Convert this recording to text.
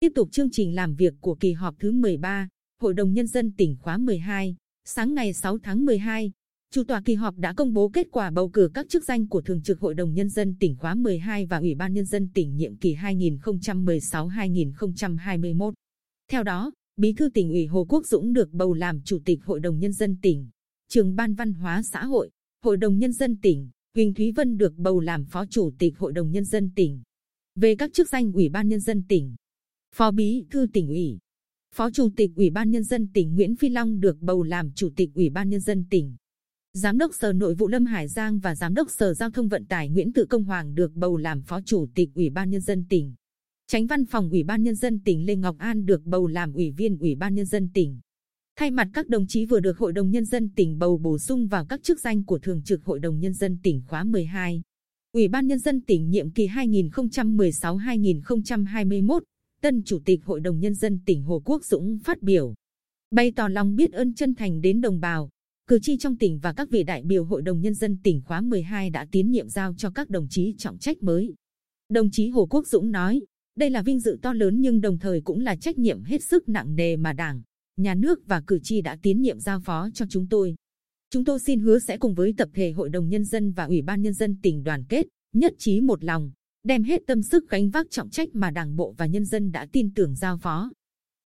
tiếp tục chương trình làm việc của kỳ họp thứ 13, Hội đồng Nhân dân tỉnh khóa 12, sáng ngày 6 tháng 12, Chủ tọa kỳ họp đã công bố kết quả bầu cử các chức danh của Thường trực Hội đồng Nhân dân tỉnh khóa 12 và Ủy ban Nhân dân tỉnh nhiệm kỳ 2016-2021. Theo đó, Bí thư tỉnh ủy Hồ Quốc Dũng được bầu làm Chủ tịch Hội đồng Nhân dân tỉnh, Trường ban Văn hóa xã hội, Hội đồng Nhân dân tỉnh, Huỳnh Thúy Vân được bầu làm Phó Chủ tịch Hội đồng Nhân dân tỉnh. Về các chức danh Ủy ban Nhân dân tỉnh, Phó Bí thư tỉnh ủy, Phó Chủ tịch Ủy ban Nhân dân tỉnh Nguyễn Phi Long được bầu làm Chủ tịch Ủy ban Nhân dân tỉnh. Giám đốc Sở Nội vụ Lâm Hải Giang và Giám đốc Sở Giao thông Vận tải Nguyễn Tự Công Hoàng được bầu làm Phó Chủ tịch Ủy ban Nhân dân tỉnh. Tránh Văn phòng Ủy ban Nhân dân tỉnh Lê Ngọc An được bầu làm Ủy viên Ủy ban Nhân dân tỉnh. Thay mặt các đồng chí vừa được Hội đồng Nhân dân tỉnh bầu bổ sung vào các chức danh của Thường trực Hội đồng Nhân dân tỉnh khóa 12. Ủy ban Nhân dân tỉnh nhiệm kỳ 2016-2021, tân Chủ tịch Hội đồng Nhân dân tỉnh Hồ Quốc Dũng phát biểu. Bày tỏ lòng biết ơn chân thành đến đồng bào, cử tri trong tỉnh và các vị đại biểu Hội đồng Nhân dân tỉnh khóa 12 đã tiến nhiệm giao cho các đồng chí trọng trách mới. Đồng chí Hồ Quốc Dũng nói, đây là vinh dự to lớn nhưng đồng thời cũng là trách nhiệm hết sức nặng nề mà Đảng, Nhà nước và cử tri đã tiến nhiệm giao phó cho chúng tôi. Chúng tôi xin hứa sẽ cùng với tập thể Hội đồng Nhân dân và Ủy ban Nhân dân tỉnh đoàn kết, nhất trí một lòng, đem hết tâm sức gánh vác trọng trách mà Đảng bộ và nhân dân đã tin tưởng giao phó.